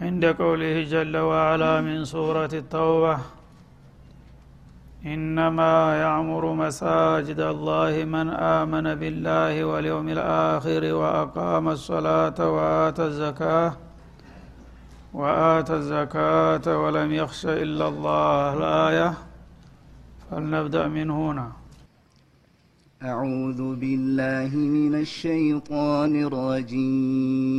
عند قوله جل وعلا من سورة التوبة إنما يعمر مساجد الله من آمن بالله واليوم الآخر وأقام الصلاة وآتى الزكاة وآتى الزكاة ولم يخش إلا الله الآية فلنبدأ من هنا. أعوذ بالله من الشيطان الرجيم.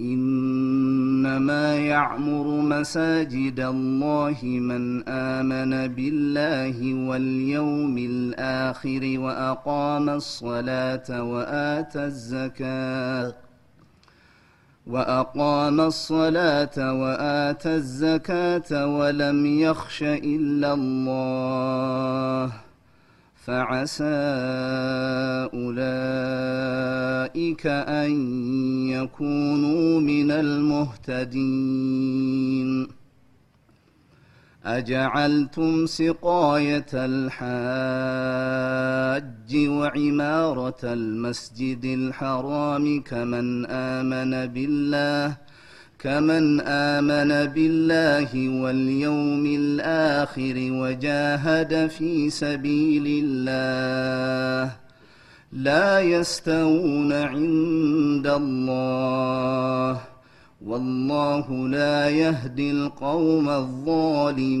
إنما يعمر مساجد الله من آمن بالله واليوم الآخر وأقام الصلاة وآتى الزكاة وأقام الصلاة وآتى الزكاة ولم يخش إلا الله فعسى أولئك أن يكونوا من المهتدين. أجعلتم سقاية الحاج وعمارة المسجد الحرام كمن آمن بالله كمن آمن بالله واليوم الآخر وجاهد في سبيل الله لا يستوون عند الله والله لا يهدي القوم الظالمين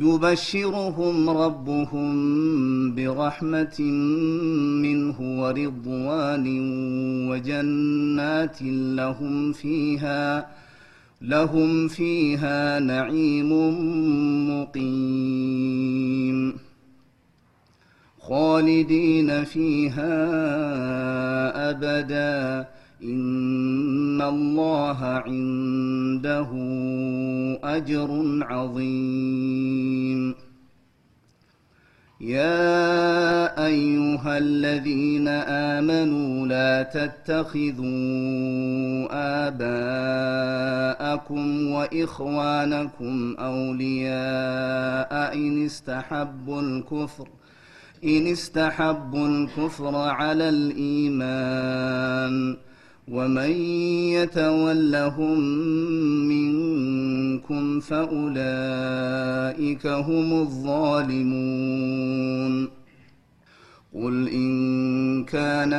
يبشرهم ربهم برحمة منه ورضوان وجنات لهم فيها لهم فيها نعيم مقيم. خالدين فيها أبدا. إن الله عنده أجر عظيم. يا أيها الذين آمنوا لا تتخذوا آباءكم وإخوانكم أولياء إن استحبوا الكفر إن استحبوا الكفر على الإيمان ومن يتولهم منكم فأولئك هم الظالمون. قل إن كان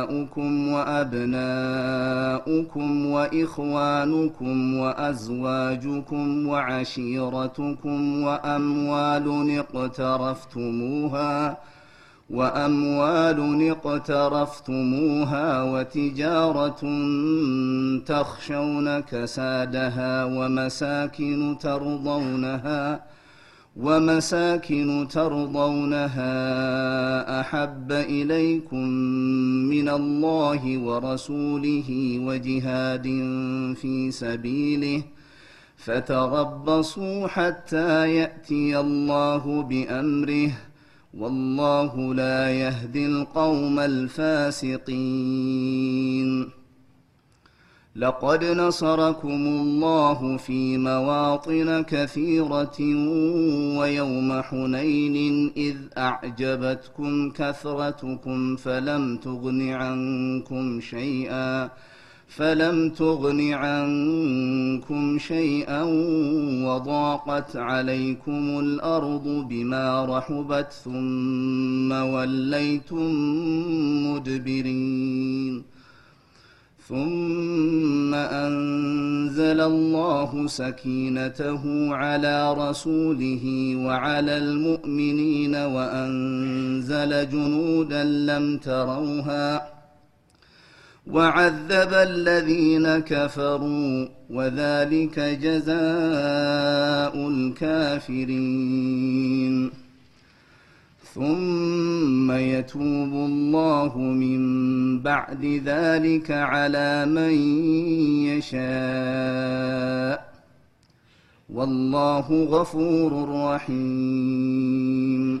آباؤكم وأبناؤكم وإخوانكم وأزواجكم وعشيرتكم وأموال اقترفتموها وأموال اقترفتموها وتجارة تخشون كسادها ومساكن ترضونها ومساكن ترضونها أحب إليكم من الله ورسوله وجهاد في سبيله فتربصوا حتى يأتي الله بأمره والله لا يهدي القوم الفاسقين. لقد نصركم الله في مواطن كثيرة ويوم حنين إذ أعجبتكم كثرتكم فلم تغن عنكم شيئا. فلم تغن عنكم شيئا وضاقت عليكم الأرض بما رحبت ثم وليتم مدبرين ثم أنزل الله سكينته على رسوله وعلى المؤمنين وأنزل جنودا لم تروها وعذب الذين كفروا وذلك جزاء الكافرين. ثم يتوب الله من بعد ذلك على من يشاء. والله غفور رحيم.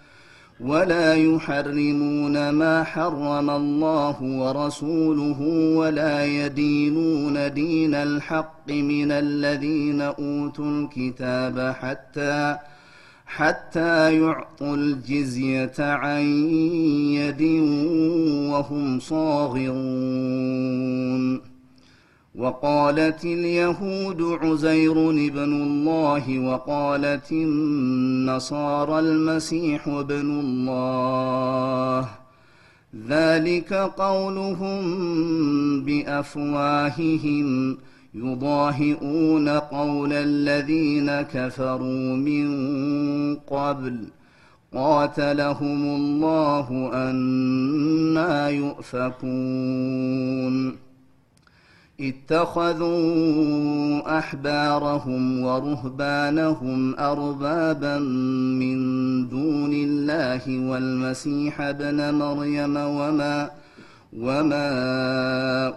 ولا يحرمون ما حرم الله ورسوله ولا يدينون دين الحق من الذين أوتوا الكتاب حتى حتى يعطوا الجزية عن يد وهم صاغرون. وقالت اليهود عزير ابن الله وقالت النصارى المسيح ابن الله. ذلك قولهم بأفواههم يضاهئون قول الذين كفروا من قبل. قاتلهم الله أنا يؤفكون. اتخذوا أحبارهم ورهبانهم أربابا من دون الله والمسيح ابن مريم وما وما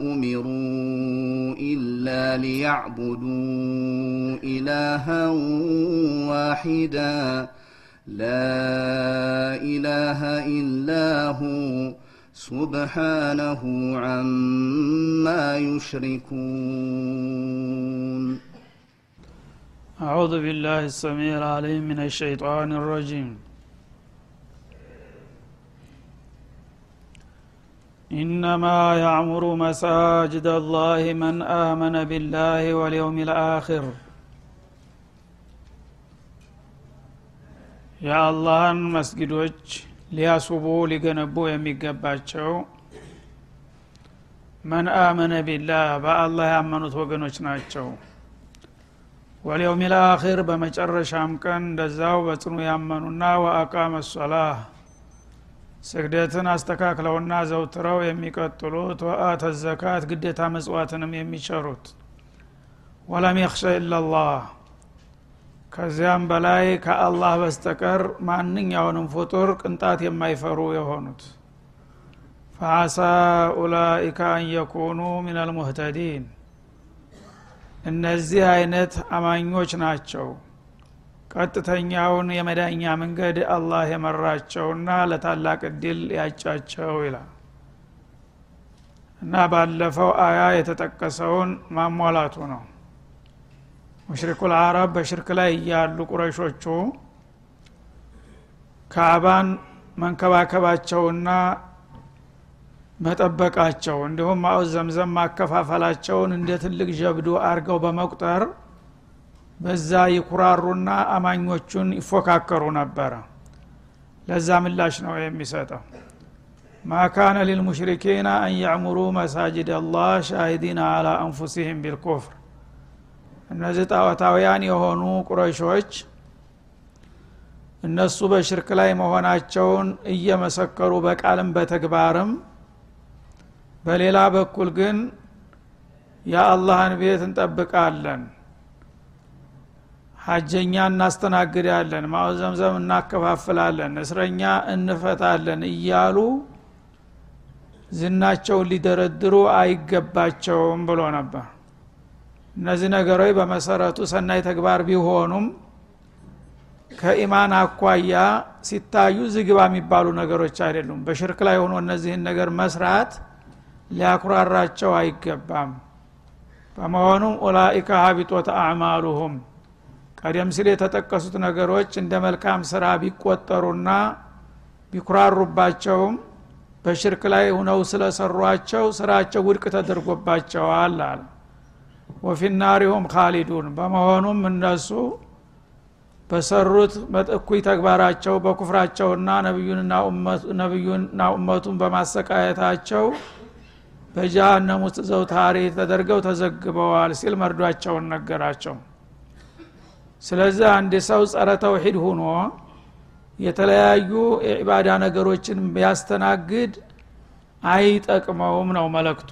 أمروا إلا ليعبدوا إلها واحدا. لا إله إلا هو. سبحانه عما يشركون. أعوذ بالله السميع العليم من الشيطان الرجيم. إنما يعمر مساجد الله من آمن بالله واليوم الآخر. يا الله مسجدوش ሊያስቡ ሊገነቡ የሚገባቸው መን አመነ ቢላህ በአላህ ያመኑት ወገኖች ናቸው። ወልየውም ልአኪር በመጨረሻም ቀን እንደዛው በጽኑ ያመኑና ወአቃመ ሶላህ ስግደትን አስተካክለውና ዘውትረው የሚቀጥሉት ወአተ ዘካት ግዴታ መጽዋትንም የሚቸሩት። ወለም የክሸ ኢላላህ ከዚያም በላይ ከአላህ በስተቀር ማንኛውንም ፍጡር ቅንጣት የማይፈሩ የሆኑት። ፈአሳ ኡላኢከ አን የኩኑ ምን አልሙህተዲን እነዚህ አይነት አማኞች ናቸው። ቀጥተኛውን የመዳኛ መንገድ አላህ የመራቸውና ለታላቅ እድል ያጫቸው ይላል። እና ባለፈው አያ የተጠቀሰውን ማሟላቱ ነው ሙሽሪኩል አረብ በሽርክ ላይ እያሉ ቁረሾቹ ካዕባን መንከባከባቸውና መጠበቃቸው እንዲሁም ማዑዝ ዘምዘም ማከፋፈላቸውን እንደ ትልቅ ጀብዱ አርገው በመቁጠር በዛ ይኩራሩና አማኞቹን ይፎካከሩ ነበረ። ለዛ ምላሽ ነው የሚሰጠው። ማካነ ሊልሙሽሪኪና አን ያዕሙሩ መሳጅድ አላህ ሻሂዲን አላ አንፉሲህም ቢልኩፍር እነዚህ ጣዖታውያን የሆኑ ቁረሾች እነሱ በሽርክ ላይ መሆናቸውን እየመሰከሩ በቃልም በተግባርም በሌላ በኩል ግን የአላህን ቤት እንጠብቃለን ሀጀኛ እናስተናግዳለን ማው ዘምዘም እናከፋፍላለን እስረኛ እንፈታለን እያሉ ዝናቸውን ሊደረድሩ አይገባቸውም ብሎ ነበር እነዚህ ነገሮች በመሰረቱ ሰናይ ተግባር ቢሆኑም ከኢማን አኳያ ሲታዩ ዝግባ የሚባሉ ነገሮች አይደሉም። በሽርክ ላይ ሆኖ እነዚህን ነገር መስራት ሊያኩራራቸው አይገባም። በመሆኑም ኡላኢከ ሀቢጦት አዕማሉሁም። ቀደም ሲል የተጠቀሱት ነገሮች እንደ መልካም ስራ ቢቆጠሩና ቢኩራሩባቸውም በሽርክ ላይ ሁነው ስለሰሯቸው ስራቸው ውድቅ ተደርጎባቸዋል አለ ወፊናሪሁም ካሊዱን በመሆኑም እነሱ በሰሩት እኩይ ተግባራቸው በኩፍራቸውና ነቢዩና ኡመቱን በማሰቃየታቸው በጃሃንም ውስጥ ዘውታሪ ተደርገው ተዘግበዋል ሲል መርዷቸውን ነገራቸው። ስለዚህ አንድ ሰው ጸረ ተውሂድ ሁኖ የተለያዩ የዒባዳ ነገሮችን ቢያስተናግድ አይጠቅመውም ነው መለክቱ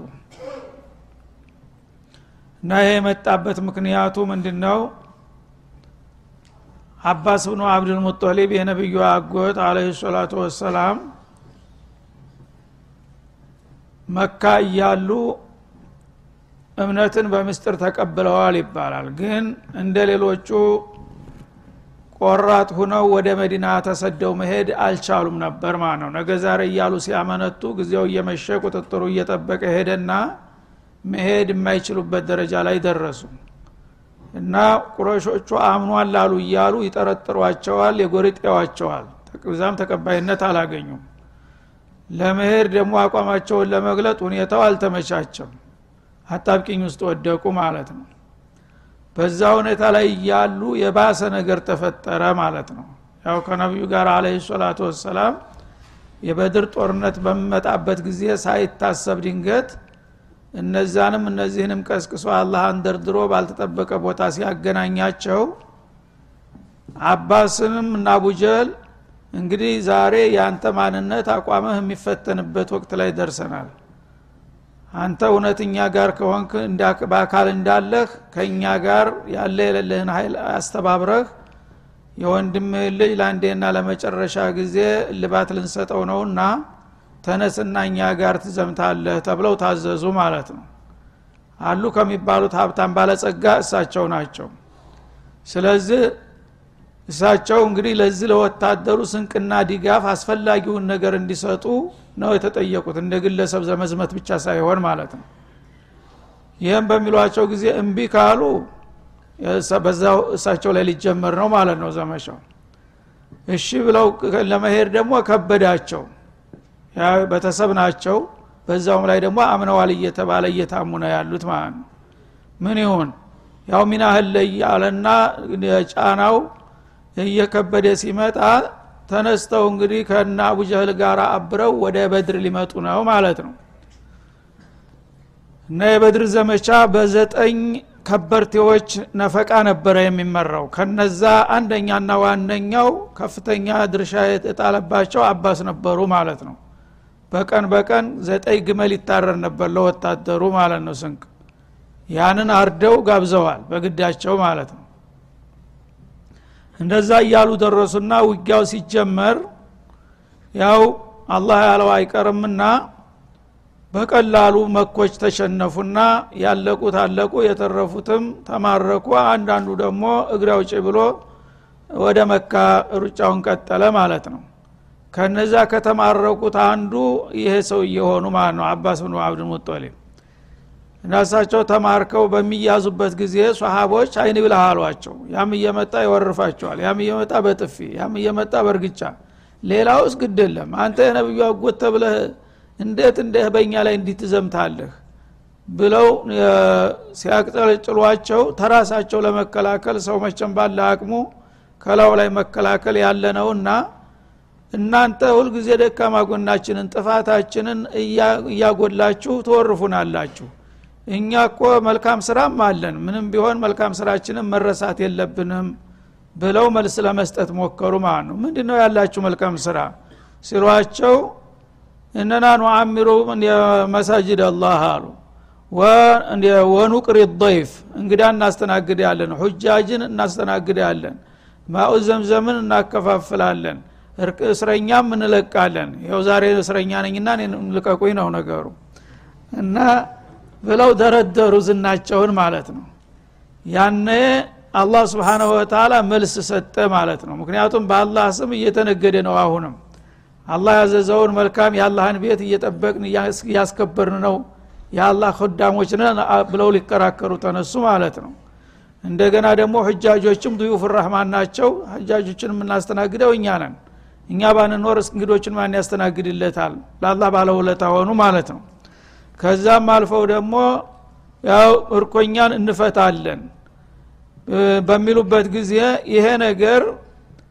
እና ይሄ የመጣበት ምክንያቱ ምንድን ነው አባስ ብኑ አብድልሙጠሊብ የነቢዩ አጎት አለህ ሰላቱ ወሰላም መካ እያሉ እምነትን በምስጥር ተቀብለዋል ይባላል። ግን እንደ ሌሎቹ ቆራጥ ሁነው ወደ መዲና ተሰደው መሄድ አልቻሉም ነበር ማለት ነው። ነገ ዛሬ እያሉ ሲያመነቱ ጊዜው እየመሸ ቁጥጥሩ እየጠበቀ ሄደና መሄድ የማይችሉበት ደረጃ ላይ ደረሱ። እና ቁረሾቹ አምኗል ላሉ እያሉ ይጠረጥሯቸዋል የጎርጤዋቸዋል። ዛም ተቀባይነት አላገኙም። ለመሄድ ደግሞ አቋማቸውን ለመግለጥ ሁኔታው አልተመቻቸም። አጣብቂኝ ውስጥ ወደቁ ማለት ነው። በዛ ሁኔታ ላይ እያሉ የባሰ ነገር ተፈጠረ ማለት ነው። ያው ከነቢዩ ጋር አለህ ሰላቱ ወሰላም የበድር ጦርነት በሚመጣበት ጊዜ ሳይታሰብ ድንገት እነዛንም እነዚህንም ቀስቅሶ አላህ አንደርድሮ ባልተጠበቀ ቦታ ሲያገናኛቸው አባስንም እና አቡጀል እንግዲህ ዛሬ የአንተ ማንነት አቋምህ የሚፈተንበት ወቅት ላይ ደርሰናል። አንተ እውነትኛ ጋር ከሆንክ በአካል እንዳለህ ከእኛ ጋር ያለ የሌለህን ኃይል አስተባብረህ የወንድምህን ልጅ ለአንዴና ለመጨረሻ ጊዜ ልባት ልንሰጠው ነውና ተነስና እኛ ጋር ትዘምታለህ ተብለው ታዘዙ ማለት ነው። አሉ ከሚባሉት ሀብታም ባለጸጋ እሳቸው ናቸው። ስለዚህ እሳቸው እንግዲህ ለዚህ ለወታደሩ ስንቅና ድጋፍ አስፈላጊውን ነገር እንዲሰጡ ነው የተጠየቁት። እንደ ግለሰብ ዘመዝመት ብቻ ሳይሆን ማለት ነው። ይህም በሚሏቸው ጊዜ እምቢ ካሉ በዛው እሳቸው ላይ ሊጀመር ነው ማለት ነው ዘመቻው። እሺ ብለው ለመሄድ ደግሞ ከበዳቸው ቤተሰብ ናቸው። በዛውም ላይ ደግሞ አምነዋል እየተባለ እየታሙ ነው ያሉት ማለት ነው። ምን ይሁን? ያው ሚናህል ላይ አለና ጫናው እየከበደ ሲመጣ ተነስተው እንግዲህ ከና አቡጀህል ጋር አብረው ወደ በድር ሊመጡ ነው ማለት ነው። እና የበድር ዘመቻ በዘጠኝ ከበርቴዎች ነፈቃ ነበረ የሚመራው። ከነዛ አንደኛና ዋነኛው ከፍተኛ ድርሻ የጣለባቸው አባስ ነበሩ ማለት ነው በቀን በቀን ዘጠኝ ግመል ይታረር ነበር ለወታደሩ ማለት ነው ስንቅ። ያንን አርደው ጋብዘዋል በግዳቸው ማለት ነው። እንደዛ እያሉ ደረሱና ውጊያው ሲጀመር ያው አላህ ያለው አይቀርምና በቀላሉ መኮች ተሸነፉና ያለቁት አለቁ የተረፉትም ተማረኩ። አንዳንዱ ደግሞ እግሬ አውጭ ብሎ ወደ መካ ሩጫውን ቀጠለ ማለት ነው ከነዛ ከተማረኩት አንዱ ይሄ ሰው እየሆኑ ማለት ነው። አባስ ብኑ አብድልሙጠሊብ እናሳቸው ተማርከው በሚያዙበት ጊዜ ሰሃቦች አይን ብለህ አሏቸው። ያም እየመጣ ይወርፋቸዋል ያም እየመጣ በጥፊ ያም እየመጣ በእርግጫ። ሌላውስ ግድ የለም። አንተ የነብዩ አጎት ተብለህ እንዴት እንደ በእኛ ላይ እንዲትዘምታለህ ብለው ሲያቅጠለጭሏቸው ተራሳቸው ለመከላከል ሰው መቸም ባለ አቅሙ ከላው ላይ መከላከል ያለ ነውና እናንተ ሁልጊዜ ደካማ ጎናችንን ጥፋታችንን እያጎላችሁ ትወርፉናላችሁ። እኛ እኮ መልካም ስራም አለን። ምንም ቢሆን መልካም ስራችንን መረሳት የለብንም ብለው መልስ ለመስጠት ሞከሩ ማለት ነው። ምንድ ነው ያላችሁ መልካም ስራ? ሲሏቸው እነና ኑአሚሩ መሳጅድ አላህ አሉ። ወኑቅሪ ضይፍ እንግዳ እናስተናግዳለን ሁጃጅን እናስተናግዳለን ማኡ ዘምዘምን እናከፋፍላለን እስረኛም እንለቃለን። ይው ዛሬ እስረኛ ነኝና ልቀቁኝ ነው ነገሩ። እና ብለው ደረደሩ ዝናቸውን ማለት ነው። ያነ አላህ ስብሓናሁ ወተላ መልስ ሰጠ ማለት ነው። ምክንያቱም በአላህ ስም እየተነገደ ነው አሁንም። አላህ ያዘዘውን መልካም የአላህን ቤት እየጠበቅን እያስከበርን ነው። የአላህ ኮዳሞች ነን ብለው ሊከራከሩ ተነሱ ማለት ነው። እንደገና ደግሞ ህጃጆችም ዱዩፍ ረህማን ናቸው። ህጃጆችን የምናስተናግደው እኛ ነን እኛ ባንኖር እንግዶችን ማን ያስተናግድለታል? ለአላህ ባለውለታ ሆኑ ማለት ነው። ከዛም አልፈው ደግሞ ያው እርኮኛን እንፈታለን። በሚሉበት ጊዜ ይሄ ነገር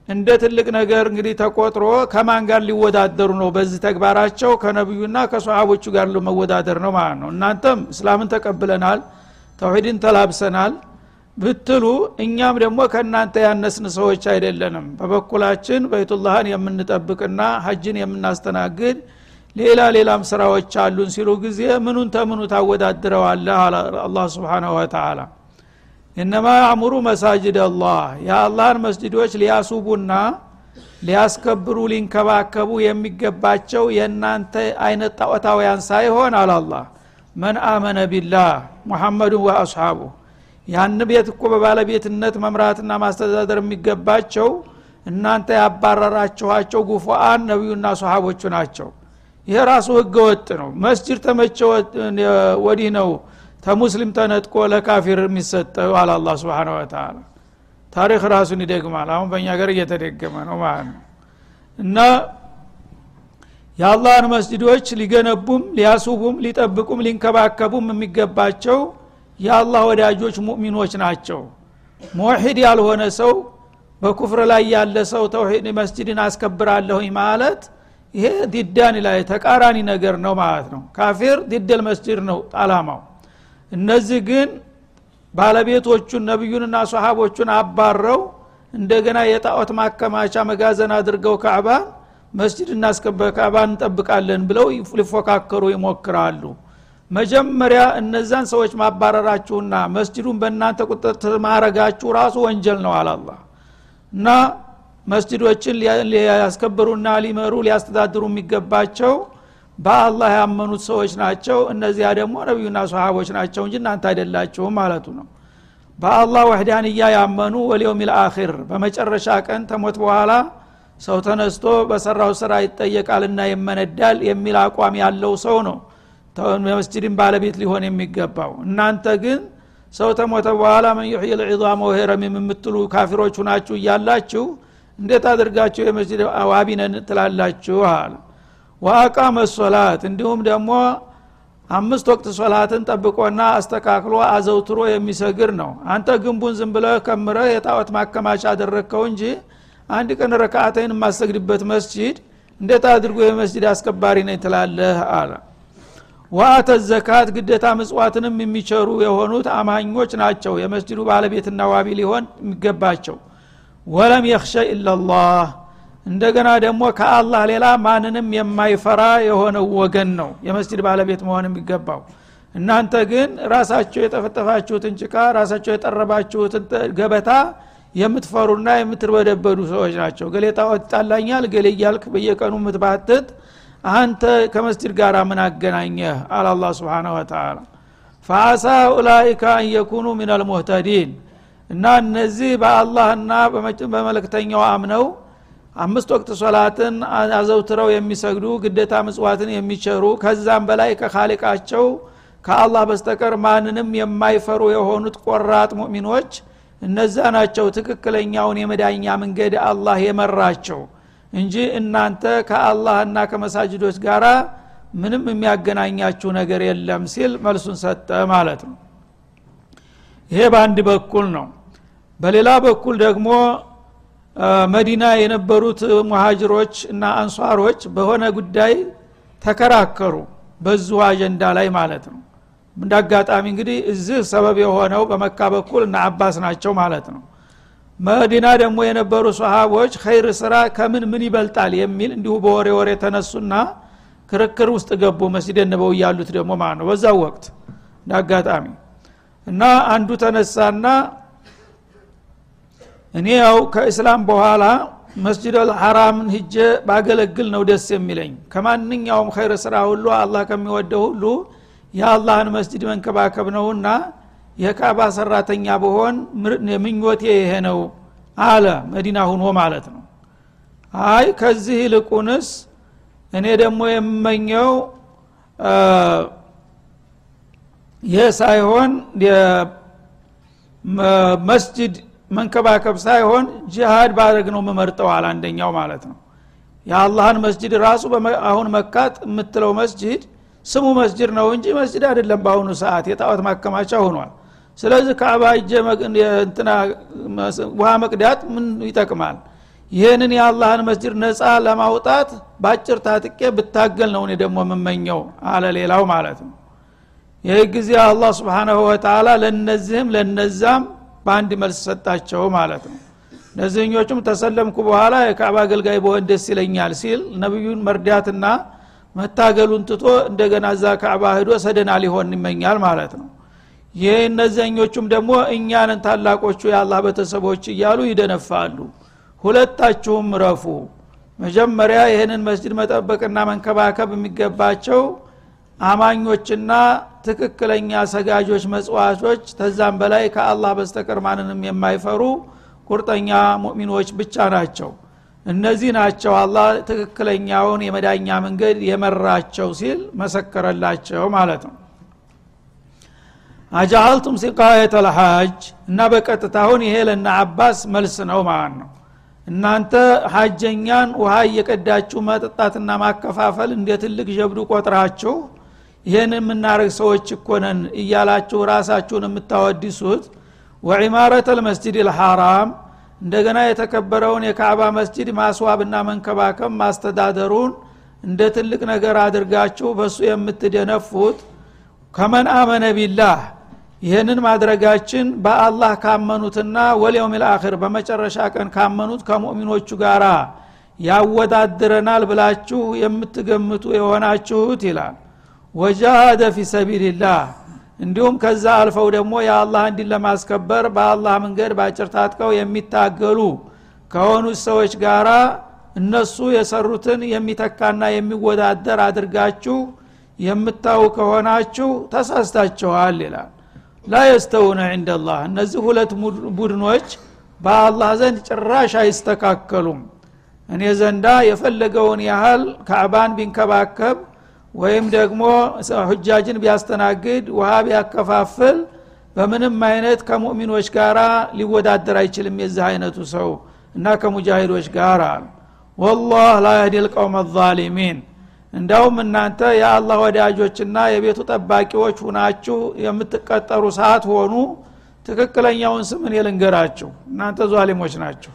እንደ ትልቅ ነገር እንግዲህ ተቆጥሮ ከማን ጋር ሊወዳደሩ ነው? በዚህ ተግባራቸው ከነቢዩና ከሰሃቦቹ ጋር መወዳደር ነው ማለት ነው። እናንተም እስላምን ተቀብለናል ተውሂድን ተላብሰናል ብትሉ እኛም ደግሞ ከእናንተ ያነስን ሰዎች አይደለንም። በበኩላችን በይቱላህን የምንጠብቅና ሀጅን የምናስተናግድ ሌላ ሌላም ስራዎች አሉን ሲሉ ጊዜ ምኑን ተምኑ ታወዳድረዋለህ? አላ ስብሓናሁ ወተላ እነማ ያዕሙሩ መሳጅድ አላህ የአላህን መስጅዶች ሊያሱቡና ሊያስከብሩ ሊንከባከቡ የሚገባቸው የእናንተ አይነት ጣዖታውያን ሳይሆን አላላህ መን አመነ ቢላህ ሙሐመዱን ወአስሓቡ ያን ቤት እኮ በባለቤትነት መምራትና ማስተዳደር የሚገባቸው እናንተ ያባረራችኋቸው ጉፉአን ነቢዩና ሰሃቦቹ ናቸው። ይሄ ራሱ ህገ ወጥ ነው። መስጅድ ተመቸ ወዲህ ነው። ተሙስሊም ተነጥቆ ለካፊር የሚሰጠው አለ አላ ስብን ወተላ ታሪክ ራሱን ይደግማል። አሁን በእኛ ሀገር እየተደገመ ነው ማለት ነው። እና የአላህን መስጅዶች ሊገነቡም ሊያስቡም ሊጠብቁም ሊንከባከቡም የሚገባቸው የአላህ ወዳጆች ሙእሚኖች ናቸው። ሙሒድ ያልሆነ ሰው በኩፍር ላይ ያለ ሰው ተውሂድ መስጅድን አስከብራለሁኝ ማለት ይሄ ዲዳን ላይ ተቃራኒ ነገር ነው ማለት ነው። ካፊር ዲደል መስጅድ ነው አላማው። እነዚህ ግን ባለቤቶቹን ነቢዩንና ሰሃቦቹን አባረው እንደገና የጣዖት ማከማቻ መጋዘን አድርገው ካዕባን መስጅድ እናስከበ ካዕባን እንጠብቃለን ብለው ሊፎካከሩ ይሞክራሉ መጀመሪያ እነዛን ሰዎች ማባረራችሁና መስጅዱን በእናንተ ቁጥጥር ማረጋችሁ ራሱ ወንጀል ነው አላላ እና መስጅዶችን ሊያስከብሩና ሊመሩ ሊያስተዳድሩ የሚገባቸው በአላህ ያመኑት ሰዎች ናቸው። እነዚያ ደግሞ ነቢዩና ሰሃቦች ናቸው እንጂ እናንተ አይደላችሁም ማለቱ ነው። በአላህ ወህዳንያ ያመኑ ወሊውም ልአኪር በመጨረሻ ቀን ተሞት በኋላ ሰው ተነስቶ በሰራው ስራ ይጠየቃልና ይመነዳል የሚል አቋም ያለው ሰው ነው የመስጅድን ባለቤት ሊሆን የሚገባው። እናንተ ግን ሰው ተሞተ በኋላ መን ዩሕይ ልዒዛመ ወሄረሚም የምትሉ ካፊሮች ሁናችሁ እያላችሁ እንዴት አድርጋችሁ የመስጅድ ዋቢነን ትላላችሁ? አለ። ወአቃመ ሶላት እንዲሁም ደግሞ አምስት ወቅት ሶላትን ጠብቆና አስተካክሎ አዘውትሮ የሚሰግር ነው። አንተ ግንቡን ዝም ብለ ከምረ የጣዖት ማከማቻ አደረግከው እንጂ አንድ ቀን ረካአተይን የማሰግድበት መስጂድ እንዴት አድርጎ የመስጅድ አስከባሪ ነኝ ትላለህ? አለ ወአተ ዘካት ግዴታ ምጽዋትንም የሚቸሩ የሆኑት አማኞች ናቸው። የመስጅዱ ባለቤትና ዋቢ ሊሆን የሚገባቸው። ወለም የክሸ ኢላላህ እንደገና ደግሞ ከአላህ ሌላ ማንንም የማይፈራ የሆነው ወገን ነው የመስጅድ ባለቤት መሆን የሚገባው። እናንተ ግን ራሳቸው የጠፈጠፋችሁትን ጭቃ ራሳቸው የጠረባችሁትን ገበታ የምትፈሩና የምትርበደበዱ ሰዎች ናቸው። ገሌ ጣዖት ይጣላኛል ገሌ እያልክ በየቀኑ የምትባትት አንተ ከመስጅድ ጋር ምን አገናኘህ? አለ አላ ስብን ወተላ ፈአሳ ኡላይከ አን የኩኑ ምን አልሙህተዲን እና እነዚህ በአላህና በመለክተኛው አምነው አምስት ወቅት ሶላትን አዘውትረው የሚሰግዱ ግዴታ ምጽዋትን የሚቸሩ ከዛም በላይ ከካሊቃቸው ከአላህ በስተቀር ማንንም የማይፈሩ የሆኑት ቆራጥ ሙእሚኖች እነዛ ናቸው ትክክለኛውን የመዳኛ መንገድ አላህ የመራቸው እንጂ እናንተ ከአላህና ከመሳጅዶች ጋር ምንም የሚያገናኛችሁ ነገር የለም ሲል መልሱን ሰጠ ማለት ነው። ይሄ በአንድ በኩል ነው። በሌላ በኩል ደግሞ መዲና የነበሩት ሙሃጅሮች እና አንሷሮች በሆነ ጉዳይ ተከራከሩ በዚሁ አጀንዳ ላይ ማለት ነው። እንደ አጋጣሚ እንግዲህ እዚህ ሰበብ የሆነው በመካ በኩል እና አባስ ናቸው ማለት ነው መዲና ደግሞ የነበሩ ሰሃቦች ኸይር ስራ ከምን ምን ይበልጣል የሚል እንዲሁ በወሬ ወሬ ተነሱና ክርክር ውስጥ ገቡ። መስጅድ ነበው እያሉት ደግሞ ማለት ነው? በዛው ወቅት እንደ አጋጣሚ እና አንዱ ተነሳና እኔ ያው ከእስላም በኋላ መስጅድ አልሐራምን ሂጄ ባገለግል ነው ደስ የሚለኝ። ከማንኛውም ኸይር ስራ ሁሉ አላህ ከሚወደው ሁሉ የአላህን መስጅድ መንከባከብ ነውና የካባ ሰራተኛ በሆን ምኞቴ ይሄ ነው አለ። መዲና ሁኖ ማለት ነው። አይ ከዚህ ይልቁንስ እኔ ደግሞ የምመኘው ይህ ሳይሆን መስጅድ መንከባከብ ሳይሆን ጂሃድ ባድረግ ነው የምመርጠዋል አንደኛው ማለት ነው። የአላህን መስጅድ ራሱ አሁን መካት የምትለው መስጅድ ስሙ መስጅድ ነው እንጂ መስጅድ አይደለም በአሁኑ ሰዓት የጣዖት ማከማቻ ሆኗል ስለዚህ ከአባ እጀ እንትና ውሃ መቅዳት ምን ይጠቅማል? ይህንን የአላህን መስጅድ ነፃ ለማውጣት በአጭር ታጥቄ ብታገል ነው እኔ ደግሞ የምመኘው አለ ሌላው ማለት ነው። ይህ ጊዜ አላህ ስብሓናሁ ወተላ ለነዚህም ለነዛም በአንድ መልስ ሰጣቸው ማለት ነው። እነዚህኞቹም ተሰለምኩ በኋላ የካዕባ አገልጋይ በሆን ደስ ይለኛል ሲል ነቢዩን መርዳትና መታገሉን ትቶ እንደገና እዛ ካዕባ ሂዶ ሰደና ሊሆን ይመኛል ማለት ነው ይህ እነዚህኞቹም ደግሞ እኛንን ታላቆቹ የአላህ ቤተሰቦች እያሉ ይደነፋሉ። ሁለታችሁም ረፉ መጀመሪያ ይህንን መስጅድ መጠበቅና መንከባከብ የሚገባቸው አማኞችና ትክክለኛ ሰጋጆች መጽዋቾች ተዛም በላይ ከአላህ በስተቀር ማንንም የማይፈሩ ቁርጠኛ ሙእሚኖች ብቻ ናቸው። እነዚህ ናቸው አላህ ትክክለኛውን የመዳኛ መንገድ የመራቸው ሲል መሰከረላቸው ማለት ነው አጃአልቱም ሲቃየት አልሐጅ እና በቀጥታ አሁን ይሄ ለና አባስ መልስ ነው ማለት ነው። እናንተ ሀጀኛን ውሃ እየቀዳችሁ መጠጣትና ማከፋፈል እንደ ትልቅ ጀብዱ ቆጥራችሁ ይህን የምናደርግ ሰዎች እኮነን እያላችሁ ራሳችሁን የምታወድሱት ወዒማረት አልመስጅድ ልሐራም እንደገና የተከበረውን የካዕባ መስጅድ ማስዋብና መንከባከብ ማስተዳደሩን እንደ ትልቅ ነገር አድርጋችሁ በሱ የምትደነፉት ከመን አመነ ቢላህ ይህንን ማድረጋችን በአላህ ካመኑትና ወልየውም ልአክር በመጨረሻ ቀን ካመኑት ከሙእሚኖቹ ጋር ያወዳድረናል ብላችሁ የምትገምቱ የሆናችሁት ይላል። ወጃሃደ ፊ ሰቢልላህ። እንዲሁም ከዛ አልፈው ደግሞ የአላህ እንዲን ለማስከበር በአላህ መንገድ በአጭር ታጥቀው የሚታገሉ ከሆኑት ሰዎች ጋራ እነሱ የሰሩትን የሚተካና የሚወዳደር አድርጋችሁ የምታው ከሆናችሁ ተሳስታችኋል ይላል ላ ዕንደላህ እነዚህ ሁለት ቡድኖች በአላህ ዘንድ ጭራሽ አይስተካከሉም። እኔ ዘንዳ የፈለገውን ያህል ካዕባን ቢንከባከብ ወይም ደግሞ ሁጃጅን ቢያስተናግድ ውሃ ቢያከፋፍል በምንም አይነት ከሙእሚኖች ጋር ሊወዳደር አይችልም የዚህ አይነቱ ሰው እና ከሙጃሂዶች ጋር ወላህ ላ የህዲ ልቀውም አዛሊሚን እንዳውም እናንተ የአላህ ወዳጆችና የቤቱ ጠባቂዎች ሁናችሁ የምትቀጠሩ ሰዓት ሆኑ። ትክክለኛውን ስምን የልንገራችሁ እናንተ ዟሊሞች ናቸው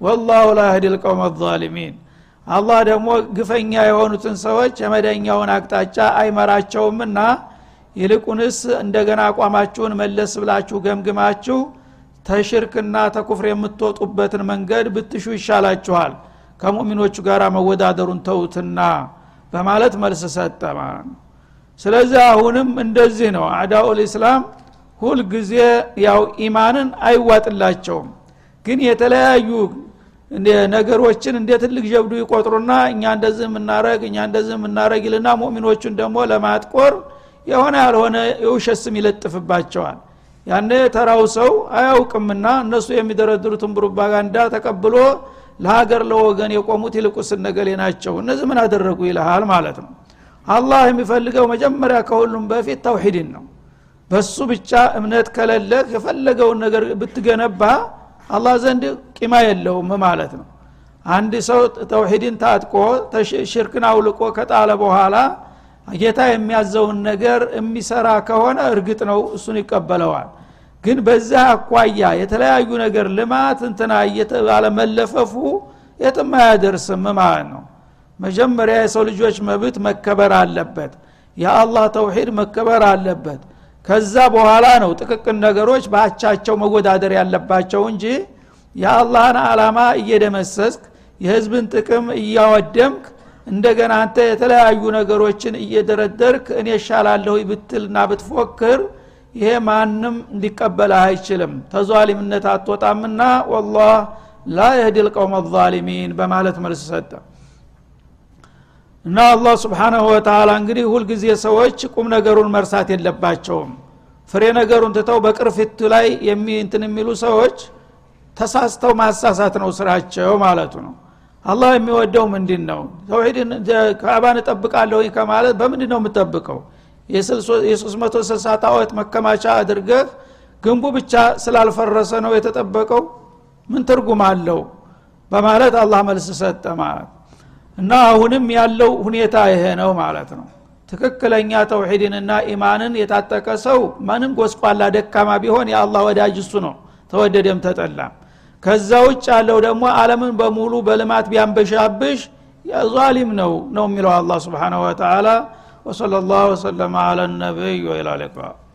ወላሁ ላ የህዲ ልቀውም አዛሊሚን አላህ ደግሞ ግፈኛ የሆኑትን ሰዎች የመደኛውን አቅጣጫ አይመራቸውምና ይልቁንስ እንደገና አቋማችሁን መለስ ብላችሁ ገምግማችሁ ተሽርክና ተኩፍር የምትወጡበትን መንገድ ብትሹ ይሻላችኋል። ከሙእሚኖቹ ጋር መወዳደሩን ተውትና በማለት መልስ ሰጠ ማለት ነው። ስለዚህ አሁንም እንደዚህ ነው። አዳኡል ኢስላም ሁልጊዜ ያው ኢማንን አይዋጥላቸውም። ግን የተለያዩ ነገሮችን እንደ ትልቅ ጀብዱ ይቆጥሩና እኛ እንደዚህ የምናረግ እኛ እንደዚህ የምናረግ ይልና ሙእሚኖቹን ደግሞ ለማጥቆር የሆነ ያልሆነ የውሸት ስም ይለጥፍባቸዋል። ያነ ተራው ሰው አያውቅምና እነሱ የሚደረድሩትን ፕሮፓጋንዳ ተቀብሎ ለሀገር ለወገን የቆሙት ይልቁስ ነገሌ ናቸው። እነዚህ ምን አደረጉ ይልሃል ማለት ነው። አላህ የሚፈልገው መጀመሪያ ከሁሉም በፊት ተውሂድን ነው። በሱ ብቻ እምነት ከሌለህ የፈለገውን ነገር ብትገነባ አላህ ዘንድ ቂማ የለውም ማለት ነው። አንድ ሰው ተውሂድን ታጥቆ ሽርክን አውልቆ ከጣለ በኋላ ጌታ የሚያዘውን ነገር የሚሰራ ከሆነ እርግጥ ነው እሱን ይቀበለዋል ግን በዛ አኳያ የተለያዩ ነገር ልማት እንትና እየተባለ መለፈፉ የትም አያደርስም ማለት ነው። መጀመሪያ የሰው ልጆች መብት መከበር አለበት። የአላህ ተውሂድ መከበር አለበት። ከዛ በኋላ ነው ጥቅቅን ነገሮች በአቻቸው መወዳደር ያለባቸው እንጂ የአላህን አላማ እየደመሰስክ የህዝብን ጥቅም እያወደምክ እንደገና አንተ የተለያዩ ነገሮችን እየደረደርክ እኔ ሻላለሁ ብትልና ብትፎክር ይሄ ማንም እንዲቀበልህ አይችልም ተዟሊምነት አትወጣምና ወላህ ላ የህዲ ልቀውም አዛሊሚን በማለት መልስ ሰጠ እና አላህ ስብሓናሁ ወተላ እንግዲህ ሁልጊዜ ሰዎች ቁም ነገሩን መርሳት የለባቸውም ፍሬ ነገሩን ትተው በቅርፊቱ ላይ እንትን የሚሉ ሰዎች ተሳስተው ማሳሳት ነው ስራቸው ማለቱ ነው አላህ የሚወደው ምንድን ነው ተውሂድን ካዕባን እጠብቃለሁ ከማለት በምንድን ነው የምጠብቀው የ360 ጣዖት መከማቻ አድርገህ ግንቡ ብቻ ስላልፈረሰ ነው የተጠበቀው? ምን ትርጉም አለው? በማለት አላህ መልስ ሰጠ ማለት። እና አሁንም ያለው ሁኔታ ይሄ ነው ማለት ነው። ትክክለኛ ተውሂድንና ኢማንን የታጠቀ ሰው ማንም ጎስቋላ ደካማ ቢሆን የአላህ ወዳጅ እሱ ነው። ተወደደም ተጠላም። ከዛ ውጭ ያለው ደግሞ አለምን በሙሉ በልማት ቢያንበሻብሽ ዛሊም ነው ነው የሚለው አላህ ስብሓንሁ ወተላ وصلى الله وسلم على النبي وإلى اللقاء.